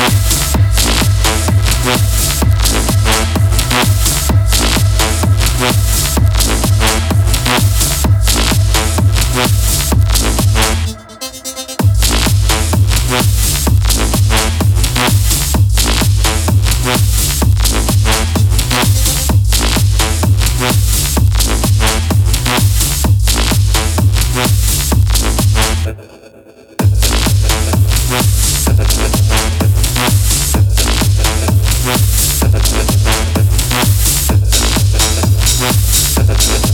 Thank That's it.